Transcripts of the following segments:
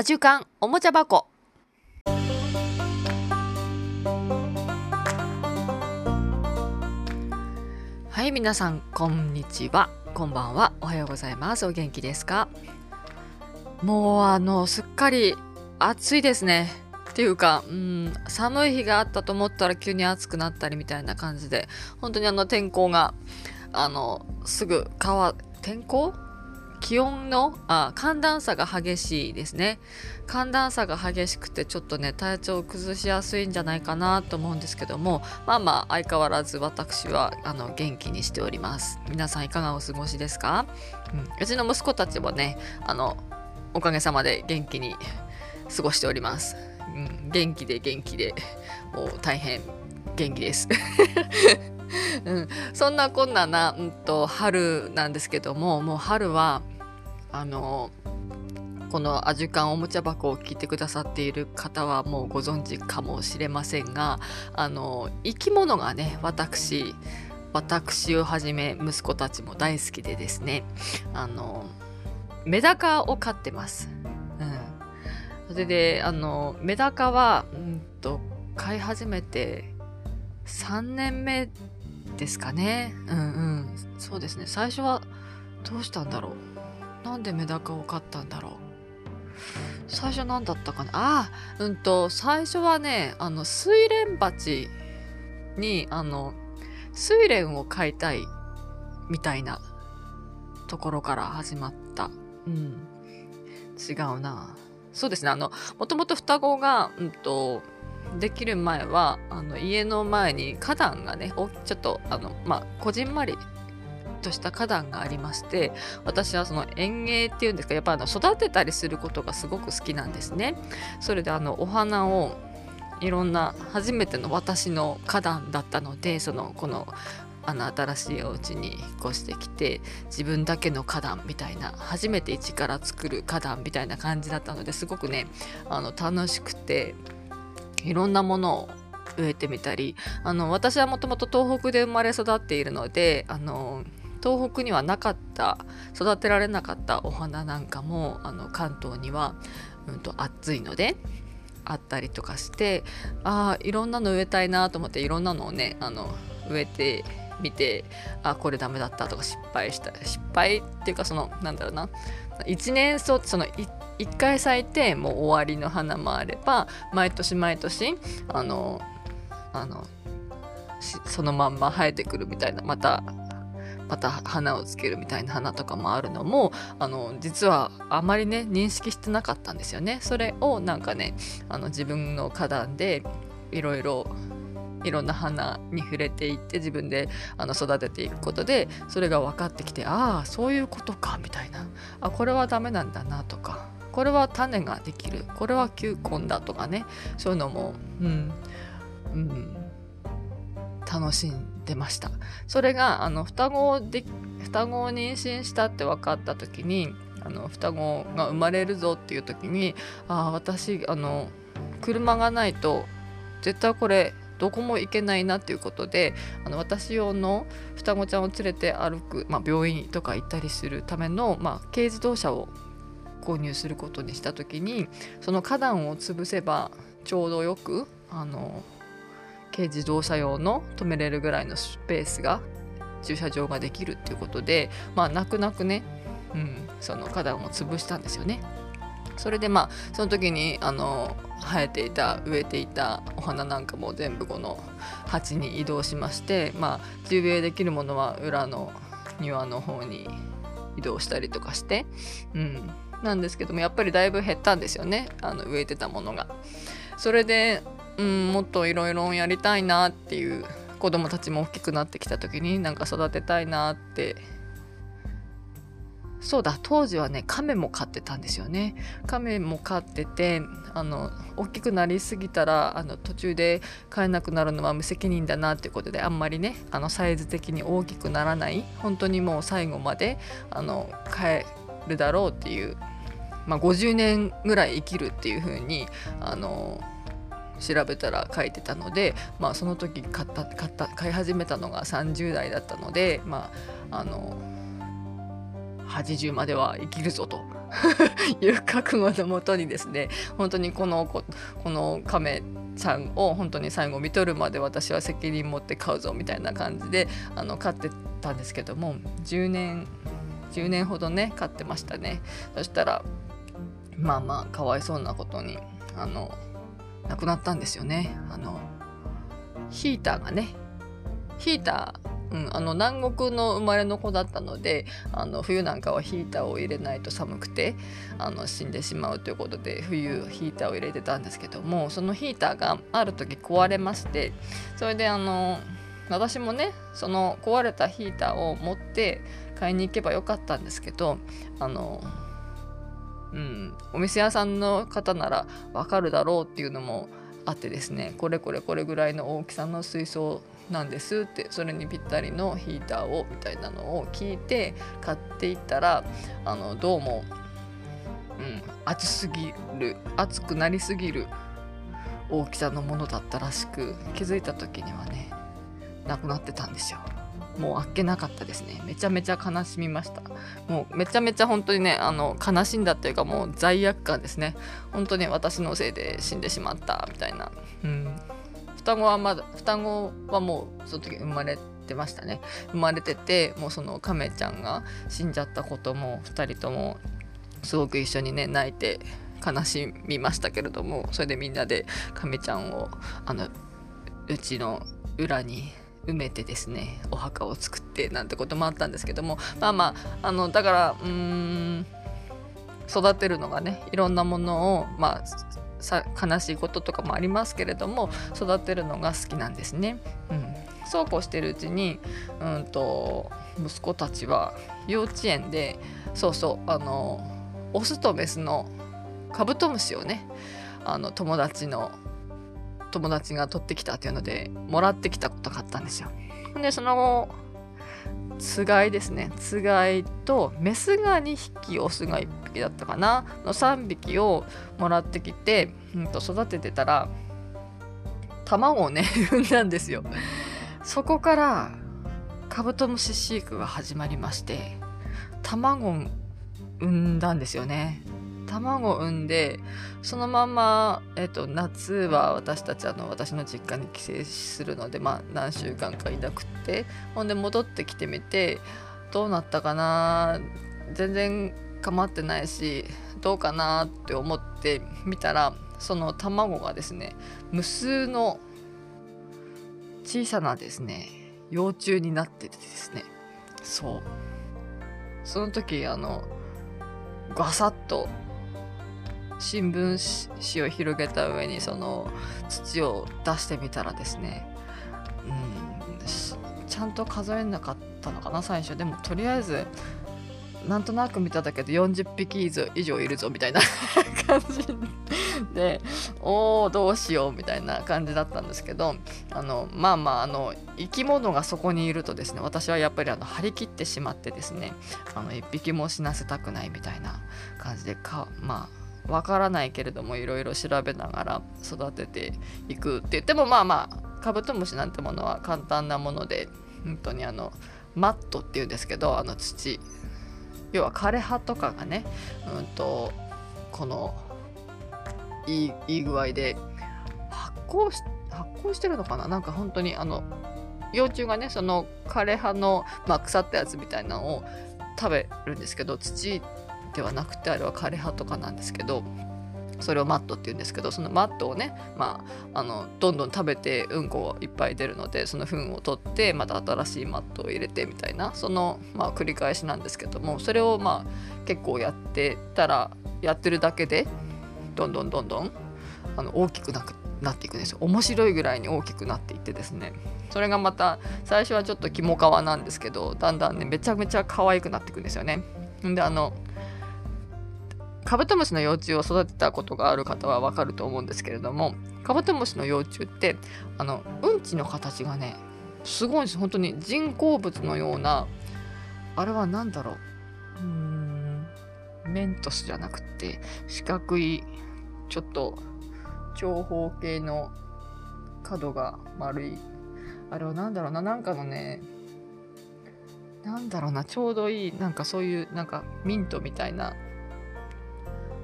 アジュカンおもちゃ箱。はい皆さんこんにちは。こんばんは。おはようございます。お元気ですか？もうあのすっかり暑いですね。っていうか、うん、寒い日があったと思ったら急に暑くなったりみたいな感じで本当にあの天候があのすぐ変わ天候？気温のあ寒暖差が激しいですね。寒暖差が激しくてちょっとね体調を崩しやすいんじゃないかなと思うんですけどもまあまあ相変わらず私はあの元気にしております。皆さんいかがお過ごしですか、うん、うちの息子たちもねあのおかげさまで元気に過ごしております、うん、元気で元気でもう大変元気です。うん、そんなこんなな、うんと、春なんですけどももう春はあのこのアジュカンおもちゃ箱を聞いてくださっている方はもうご存知かもしれませんがあの生き物がね私私をはじめ息子たちも大好きでですねあのメダカを飼ってます。うん、それであのメダカは、うんと飼い始めて3年目ですかね。うんうん。そうですね。最初はどうしたんだろう。なんでメダカを飼ったんだろう。最初何だったかなあうんと最初はねあの睡蓮鉢にあの睡蓮を飼いたいみたいなところから始まったうん違うなそうですねあのもともと双子がうんとできる前はあの家の前に花壇がねちょっとあのまあこじんまりとした花壇がありまして私はその園芸っていうんですかやっぱあの育てたりすることがすごく好きなんですね。それであのお花をいろんな初めての私の花壇だったのでそのこのあの新しいお家に引っ越してきて自分だけの花壇みたいな初めて一から作る花壇みたいな感じだったのですごくねあの楽しくていろんなものを植えてみたりあの私はもともと東北で生まれ育っているのであの東北にはなかった育てられなかったお花なんかもあの関東には、うんと、暑いのであったりとかしてああいろんなの植えたいなと思っていろんなのをねあの植えてみてあこれダメだったとか失敗した失敗っていうかそのなんだろうな一年草その1回咲いてもう終わりの花もあれば毎年毎年あのあのそのまんま生えてくるみたいなまたまた花をつけるみたいな花とかもあるのもあの実はあまりね認識してなかったんですよね。それをなんかねあの自分の花壇でいろいろいろんな花に触れていって自分であの育てていくことでそれが分かってきてああそういうことかみたいな。あこれはダメなんだなとか。これは種ができる。これは球根だとかね。そういうのも、うん、うん、楽しんでました。それがあの双子で双子を妊娠したって分かった時にあの双子が生まれるぞっていう時にああ私あの車がないと絶対これどこも行けないなっていうことであの私用の双子ちゃんを連れて歩く、まあ、病院とか行ったりするための、まあ、軽自動車を購入することにした時にその花壇を潰せばちょうどよくあの軽自動車用の止めれるぐらいのスペースが駐車場ができるっていうことでまあ泣く泣くね、うん、その花壇を潰したんですよね。それでまあその時にあの生えていた植えていたお花なんかも全部この鉢に移動しましてまあ地植えできるものは裏の庭の方に移動したりとかして、うん、なんですけどもやっぱりだいぶ減ったんですよねあの植えてたものが。それで、うん、もっといろいろやりたいなっていう子供たちも大きくなってきた時になんか育てたいなってそうだ当時はね亀も飼ってたんですよね。亀も飼っててあの大きくなりすぎたらあの途中で飼えなくなるのは無責任だなっていうことであんまりねあのサイズ的に大きくならない本当にもう最後まであの飼えるだろうっていうまあ、50年ぐらい生きるっていう風にあの調べたら書いてたので、まあ、その時買った買った買い始めたのが30代だったので、まあ、あの80までは生きるぞと。いう覚悟のもとにですね本当にこのこの亀ちゃんを本当に最後見とるまで私は責任持って飼うぞみたいな感じであの飼ってたんですけども10年10年ほどね飼ってましたね。そしたらまあまあかわいそうなことにあの亡くなったんですよね。あのヒーターがねヒーターうん、あの南国の生まれの子だったのであの冬なんかはヒーターを入れないと寒くてあの死んでしまうということで冬ヒーターを入れてたんですけどもそのヒーターがある時壊れましてそれであの私もねその壊れたヒーターを持って買いに行けばよかったんですけどあのうん、お店屋さんの方ならわかるだろうっていうのもあってですねこれこれこれぐらいの大きさの水槽なんですってそれにぴったりのヒーターをみたいなのを聞いて買っていったらあのどうも、うん、熱すぎる熱くなりすぎる大きさのものだったらしく気づいた時にはねなくなってたんですよ。もうあっけなかったですね。めちゃめちゃ悲しみました。もうめちゃめちゃ本当にねあの悲しんだっていうかもう罪悪感ですね。本当に私のせいで死んでしまったみたいな。うん。双子はまだ双子はもうその時生まれてましたね。生まれててもうその亀ちゃんが死んじゃったことも2人ともすごく一緒にね泣いて悲しみましたけれどもそれでみんなで亀ちゃんをあのうちの裏に埋めてですねお墓を作ってなんてこともあったんですけどもまあまああのだからうーん育てるのがねいろんなものをまあさ悲しいこととかもありますけれども育てるのが好きなんですね。うん、そうこうしてるうちに、うんと、息子たちは幼稚園でそうそうあのオスとメスのカブトムシをねあの友達の友達が取ってきたっていうのでもらってきたことがあったんですよ。でその後つがいですねつがいとメスが2匹オスが1匹だったかなの3匹をもらってきて、うん、と育ててたら卵をね 産んだんですよ。そこからカブトムシ飼育が始まりまして卵を産んだんですよね。卵を産んでそのまま、えっと、夏は私たちあの私の実家に帰省するので、まあ、何週間かいなくってほんで戻ってきてみてどうなったかな全然構ってないしどうかなって思ってみたらその卵がですね無数の小さなですね幼虫になっててですね。そう。その時あのガサッと新聞紙を広げた上にその土を出してみたらですねうんちゃんと数えなかったのかな最初。でもとりあえずなんとなく見ただけで40匹以上いるぞみたいな 感じでおおどうしようみたいな感じだったんですけどあのまあまああの生き物がそこにいるとですね私はやっぱりあの張り切ってしまってですねあの1匹も死なせたくないみたいな感じでかまあわからないけれどもいろいろ調べながら育てていくって言ってもまあまあカブトムシなんてものは簡単なもので本当にあのマットっていうんですけどあの土要は枯れ葉とかがね、うんと、このいいいい具合で発酵し発酵してるのかな？なんか本当にあの幼虫がねその枯葉の、まあ、腐ったやつみたいなのを食べるんですけど土ではなくてあれは枯葉とかなんですけどそれをマットって言うんですけどそのマットをね、まあ、あのどんどん食べてうんこをいっぱい出るのでその糞を取ってまた新しいマットを入れてみたいなその、まあ、繰り返しなんですけどもそれをまあ結構やってたらやってるだけでどんどんどんどんあの大きくなくなっていくんですよ面白いぐらいに大きくなっていってですねそれがまた最初はちょっと肝皮なんですけどだんだんねめちゃめちゃ可愛くなっていくんですよね。であのカブトムシの幼虫を育てたことがある方はわかると思うんですけれどもカブトムシの幼虫ってあのうんちの形がねすごいんです。本当に人工物のようなあれは何だろう。うんメントスじゃなくて四角いちょっと長方形の角が丸い。あれは何だろうななんかのねなんだろうなちょうどいいなんかそういうなんかミントみたいな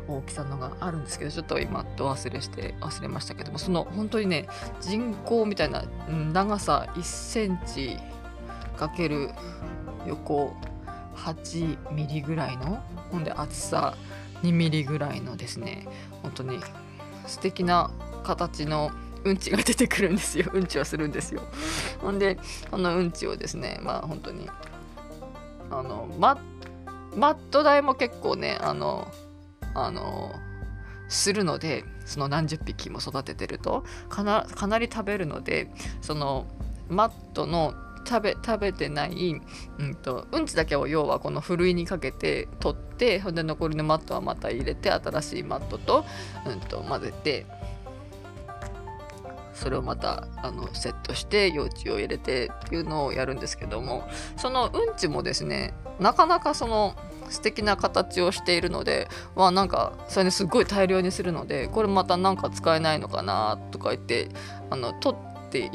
大きさのがあるんですけどちょっと今ど忘れして忘れましたけどもその本当にね人工みたいな長さ1センチかける横8ミリぐらいのほんで厚さ2ミリぐらいのですね本当に素敵な形のうんちが出てくるんですよ。うんちはするんですよ。ほんでこのうんちをですねまあ本当にあのママット代も結構ねあのあのするのでその何十匹も育ててるとかなかなり食べるのでそのマットの食べ食べてない、うんと、うんちだけを要はこのふるいにかけて取ってほんで残りのマットはまた入れて新しいマットと,、うんと混ぜてそれをまたあのセットして幼虫を入れてっていうのをやるんですけどもそのうんちもですねなかなかその素敵な形をしているのでまあなんかそれですごい大量にするのでこれまた何か使えないのかなとか言ってあの取って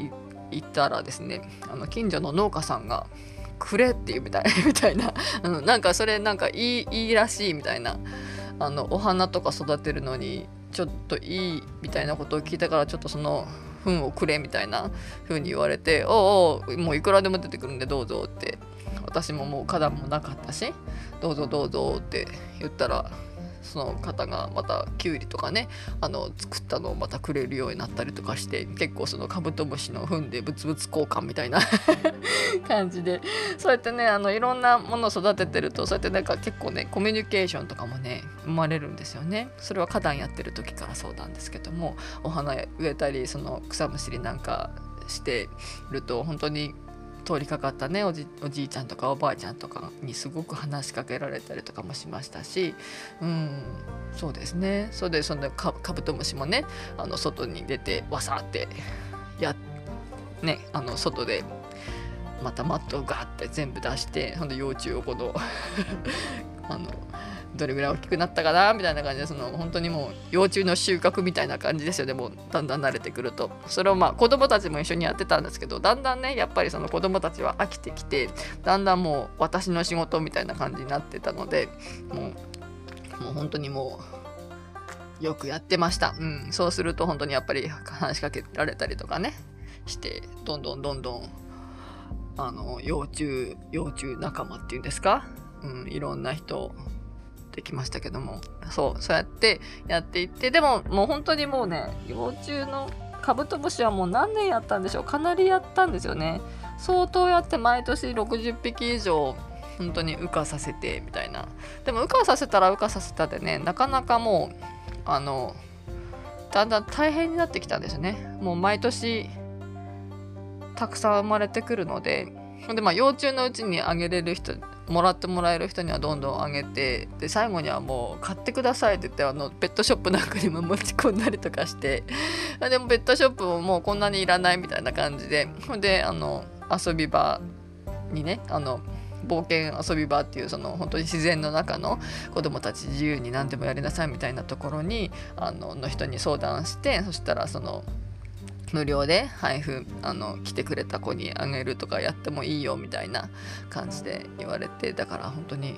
いったらですねあの近所の農家さんがくれっていうみたい みたいな、うん、なんかそれなんかいいいいらしいみたいなあのお花とか育てるのにちょっといいみたいなことを聞いたからちょっとその糞をくれみたいな風に言われて「おうおうもういくらでも出てくるんでどうぞ」って私ももう花壇もなかったし「どうぞどうぞ」って言ったらその方がまたきゅうりとかねあの作ったのをまたくれるようになったりとかして結構そのカブトムシの糞でブツブツ交換みたいな 感じでそうやってねあのいろんなものを育ててるとそうやってなんか結構ねコミュニケーションとかもね生まれるんですよね。それは花壇やってる時からそうなんですけどもお花植えたりその草むしりなんかしてると本当に通りかかったねおじいちゃんとかおばあちゃんとかにすごく話しかけられたりとかもしましたしうんそうですね。それでそのカブトムシもねあの外に出てわさってやねあの外でまたマットをガーって全部出してほんで幼虫をこの あのどれぐらい大きくなったかなみたいな感じでその本当にもう幼虫の収穫みたいな感じですよねもうだんだん慣れてくると。それをまあ子供たちも一緒にやってたんですけどだんだんねやっぱりその子供たちは飽きてきてだんだんもう私の仕事みたいな感じになってたのでもうもう本当にもうよくやってました、うん、そうすると本当にやっぱり話しかけられたりとかねしてどんどんどんどんあの幼虫幼虫仲間っていうんですか、うん、いろんな人できましたけども。そうそうやってやっていってでももう本当にもうね幼虫のカブトムシはもう何年やったんでしょう。かなりやったんですよね。相当やって毎年60匹以上本当に羽化させてみたいな。でも羽化させたら羽化させたでねなかなかもうあのだんだん大変になってきたんですよね。もう毎年たくさん生まれてくるので。でまあ幼虫のうちにあげれる人もらってもらえる人にはどんどんあげてで最後にはもう買ってくださいって言ってあのペットショップなんかにも持ち込んだりとかして。でもペットショップももうこんなにいらないみたいな感じで。ほんであの遊び場にねあの冒険遊び場っていうその本当に自然の中の子どもたち自由に何でもやりなさいみたいなところにあのの人に相談してそしたらその無料で配布あの来てくれた子にあげるとかやってもいいよみたいな感じで言われてだから本当に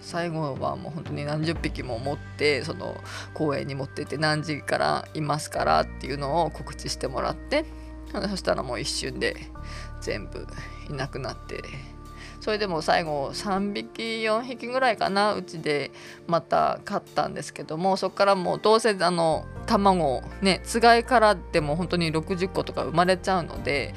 最後はもう本当に何十匹も持ってその公園に持ってって何時からいますからっていうのを告知してもらってそしたらもう一瞬で全部いなくなってそれでも最後3匹4匹ぐらいかなうちでまた飼ったんですけどもそこからもうどうせあの卵ねつがいからでも本当に60個とか生まれちゃうので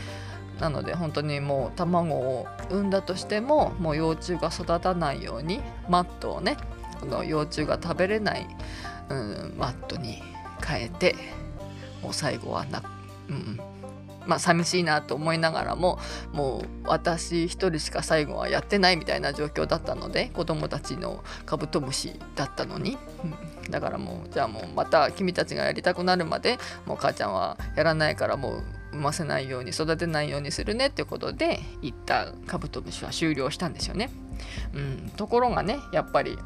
なので本当にもう卵を産んだとしてももう幼虫が育たないようにマットをねこの幼虫が食べれない、うん、マットに変えてもう最後はな、うん、まあ寂しいなと思いながらももう私一人しか最後はやってないみたいな状況だったので子供たちのカブトムシだったのに、うん、だからもうじゃあもうまた君たちがやりたくなるまでもう母ちゃんはやらないからもう産ませないように育てないようにするねってことで一旦カブトムシは終了したんですよね。うん、ところがねやっぱり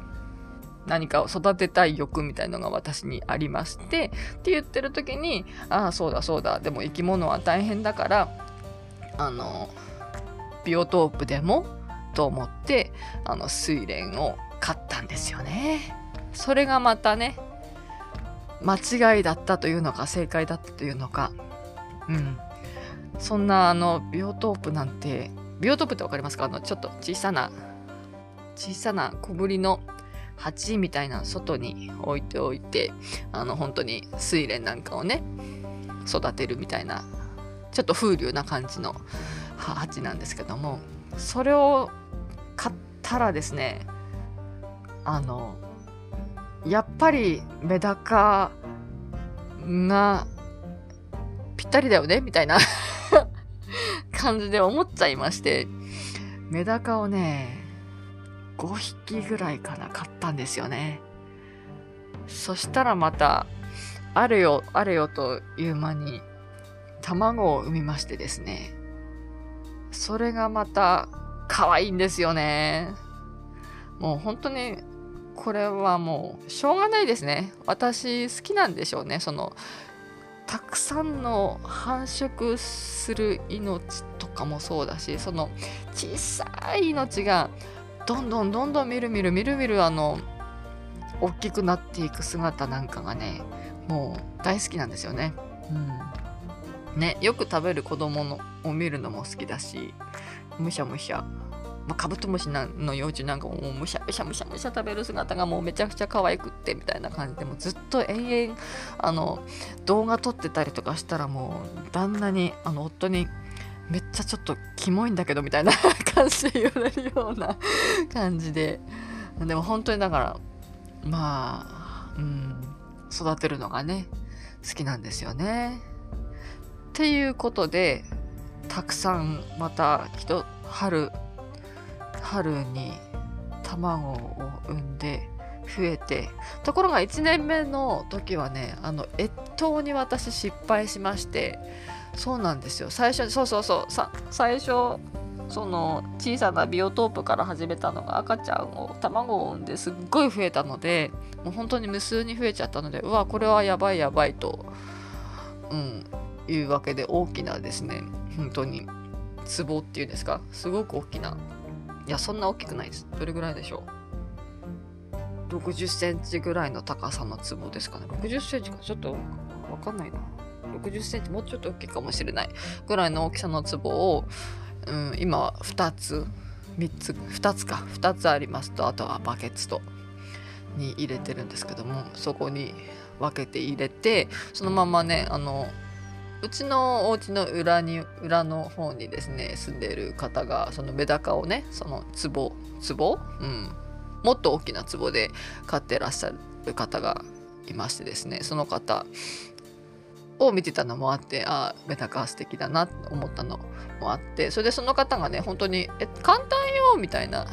何かを育てたい欲みたいのが私にありましてって言ってる時にああそうだそうだ。でも生き物は大変だからあのビオトープでもと思ってあの睡蓮を買ったんですよね。それがまたね間違いだったというのか正解だったというのか。うん。そんなあのビオトープなんてビオトープって分かりますか？あのちょっと小さな小さな小ぶりの鉢みたいな外に置いておいてあの本当に睡蓮なんかをね育てるみたいなちょっと風流な感じの鉢なんですけどもそれを買ったらですねあのやっぱりメダカがぴったりだよねみたいな 感じで思っちゃいましてメダカをね5匹ぐらいかな買ったんですよね。そしたらまたあれよあれよという間に卵を産みましてですね。それがまた可愛いんですよね。もう本当にこれはもうしょうがないですね。私好きなんでしょうね。そのたくさんの繁殖する命とかもそうだしその小さい命がどんどんどんどんみるみるみるみるあの大きくなっていく姿なんかがねもう大好きなんですよね。うん、ねよく食べる子供のを見るのも好きだしむしゃむしゃまあ、カブトムシの幼虫なんかももうむしゃむしゃむしゃむしゃ食べる姿がもうめちゃくちゃ可愛くってみたいな感じでもずっと延々あの動画撮ってたりとかしたらもう旦那にあの夫にめっちゃちょっとキモいんだけどみたいな 感じで言われるような感じででも本当にだからまあうん育てるのがね好きなんですよね。っていうことでたくさんまた春春に卵を産んで増えてところが1年目の時はねあの越冬に私失敗しましてそうなんですよ。最初そうそうそうさ最初その小さなビオトープから始めたのが赤ちゃんを卵を産んですっごい増えたのでもう本当に無数に増えちゃったのでうわこれはやばいやばいと、うん、いうわけで大きなですね本当に壺っていうんですか？すごく大きないやそんな大きくないです。どれぐらいでしょう？60センチぐらいの高さの壺ですかね。60センチか。ちょっとわかんないな。60センチもうちょっと大きいかもしれないぐらいの大きさの壺を、うん、今2つ3つ2つか。2つありますとあとはバケツとに入れてるんですけどもそこに分けて入れてそのままねあのうちのお家の裏に裏の方にですね住んでる方がそのメダカをねその壺壺うん。もっと大きな壺で飼ってらっしゃる方がいましてですねその方を見てたのもあってああメダカー素敵だなと思ったのもあってそれでその方がね本当に「え簡単よ」みたいな。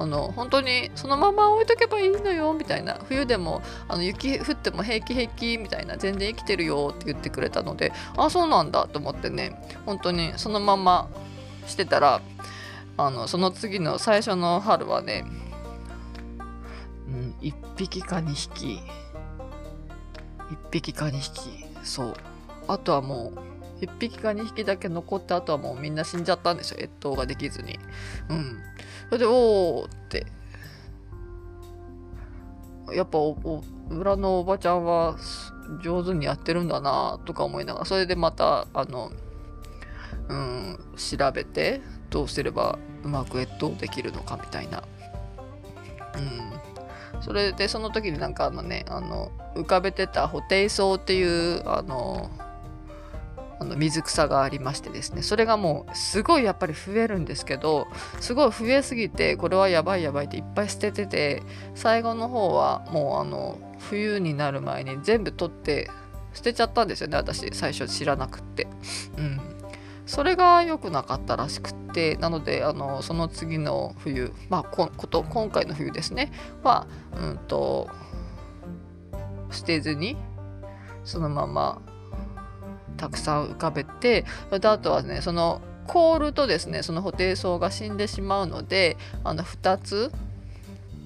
あの本当にそのまま置いとけばいいのよみたいな。冬でもあの雪降っても平気平気みたいな。全然生きてるよって言ってくれたのでああそうなんだと思ってね。本当にそのまましてたらあのその次の最初の春はね、1匹か2匹1匹か2匹そう。あとはもう1匹か2匹だけ残ってあとはもうみんな死んじゃったんですよ。越冬ができずに。うん。それで、おーって。やっぱお裏のおばちゃんは上手にやってるんだなとか思いながら、それでまた、あの、うん、調べて、どうすればうまく越冬できるのかみたいな。うん。それで、その時になんかあのね、あの、浮かべてたホテイソウっていう、あの、あの水草がありましてですねそれがもうすごいやっぱり増えるんですけどすごい増えすぎてこれはやばいやばいっていっぱい捨ててて最後の方はもうあの冬になる前に全部取って捨てちゃったんですよね私最初知らなくって。うん。それが良くなかったらしくってなのであのその次の冬まあこと今回の冬ですね。はうんと捨てずにそのままたくさん浮かべてであとはねその凍るとですねそのホテイソウが死んでしまうのであの2つ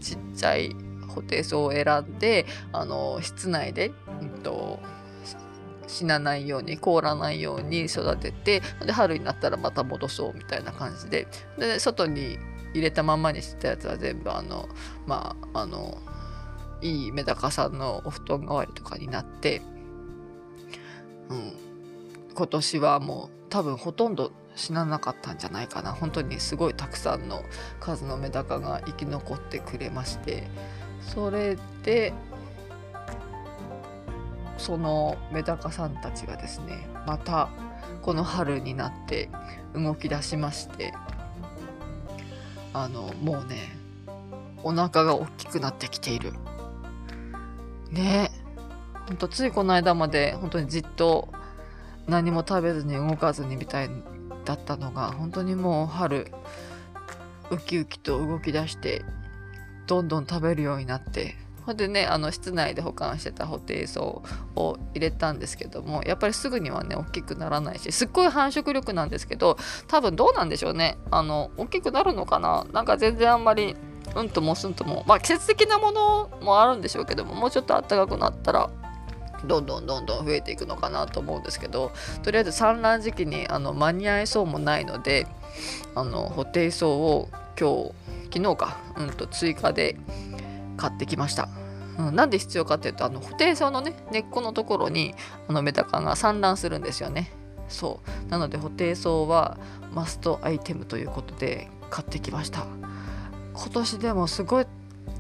ちっちゃいホテイソウを選んであの室内で、うんと、死なないように凍らないように育ててで春になったらまた戻そうみたいな感じで。で外に入れたままにしてたやつは全部あのまああのいいメダカさんのお布団代わりとかになって、うん、今年はもう多分ほとんど死ななかったんじゃないかな。本当にすごいたくさんの数のメダカが生き残ってくれまして。それでそのメダカさんたちがですねまたこの春になって動き出しましてあのもうねお腹が大きくなってきている。ね。ほんとついこの間まで本当にじっと何も食べずに動かずにみたいだったのが本当にもう春ウキウキと動き出してどんどん食べるようになってほんでねあの室内で保管してたホテイソウを入れたんですけどもやっぱりすぐにはね大きくならないしすっごい繁殖力なんですけど多分どうなんでしょうね。あの大きくなるのかな？なんか全然あんまりうんともすんともまあ季節的なものもあるんでしょうけどももうちょっと暖かくなったらどんどんどんどん増えていくのかなと思うんですけどとりあえず産卵時期にあの間に合いそうもないのであのホテイソウを今日昨日か、うん、と追加で買ってきました。うん、なんで必要かっていうとあのホテイソウのね根っこのところにあのメタカが産卵するんですよね。そうなのでホテイソウはマストアイテムということで買ってきました。今年でもすごい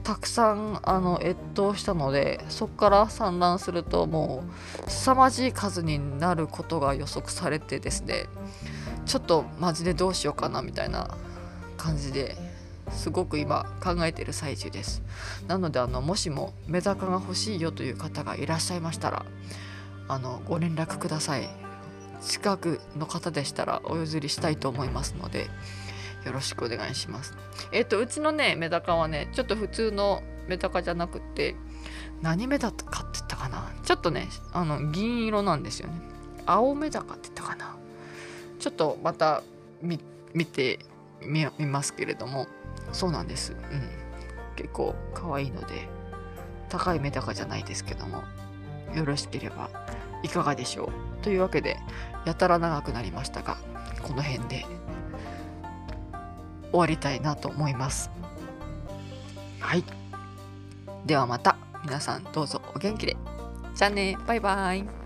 たくさんあの越冬したのでそこから産卵するともう凄まじい数になることが予測されてですねちょっとマジでどうしようかなみたいな感じですごく今考えてる最中です。なのであのもしもメダカが欲しいよという方がいらっしゃいましたらあのご連絡ください。近くの方でしたらお譲りしたいと思いますのでよろしくお願いします。えっ、と、うちのね、メダカはね、ちょっと普通のメダカじゃなくて、何メダカって言ったかな？ちょっとね、あの、銀色なんですよね。青メダカって言ったかな？ちょっとまた見てみますけれども、そうなんです。うん。結構可愛いので、高いメダカじゃないですけども、よろしければいかがでしょうというわけで、やたら長くなりましたが、この辺で終わりたいなと思います。はい。ではまた皆さんどうぞお元気で。じゃあね、バイバイ。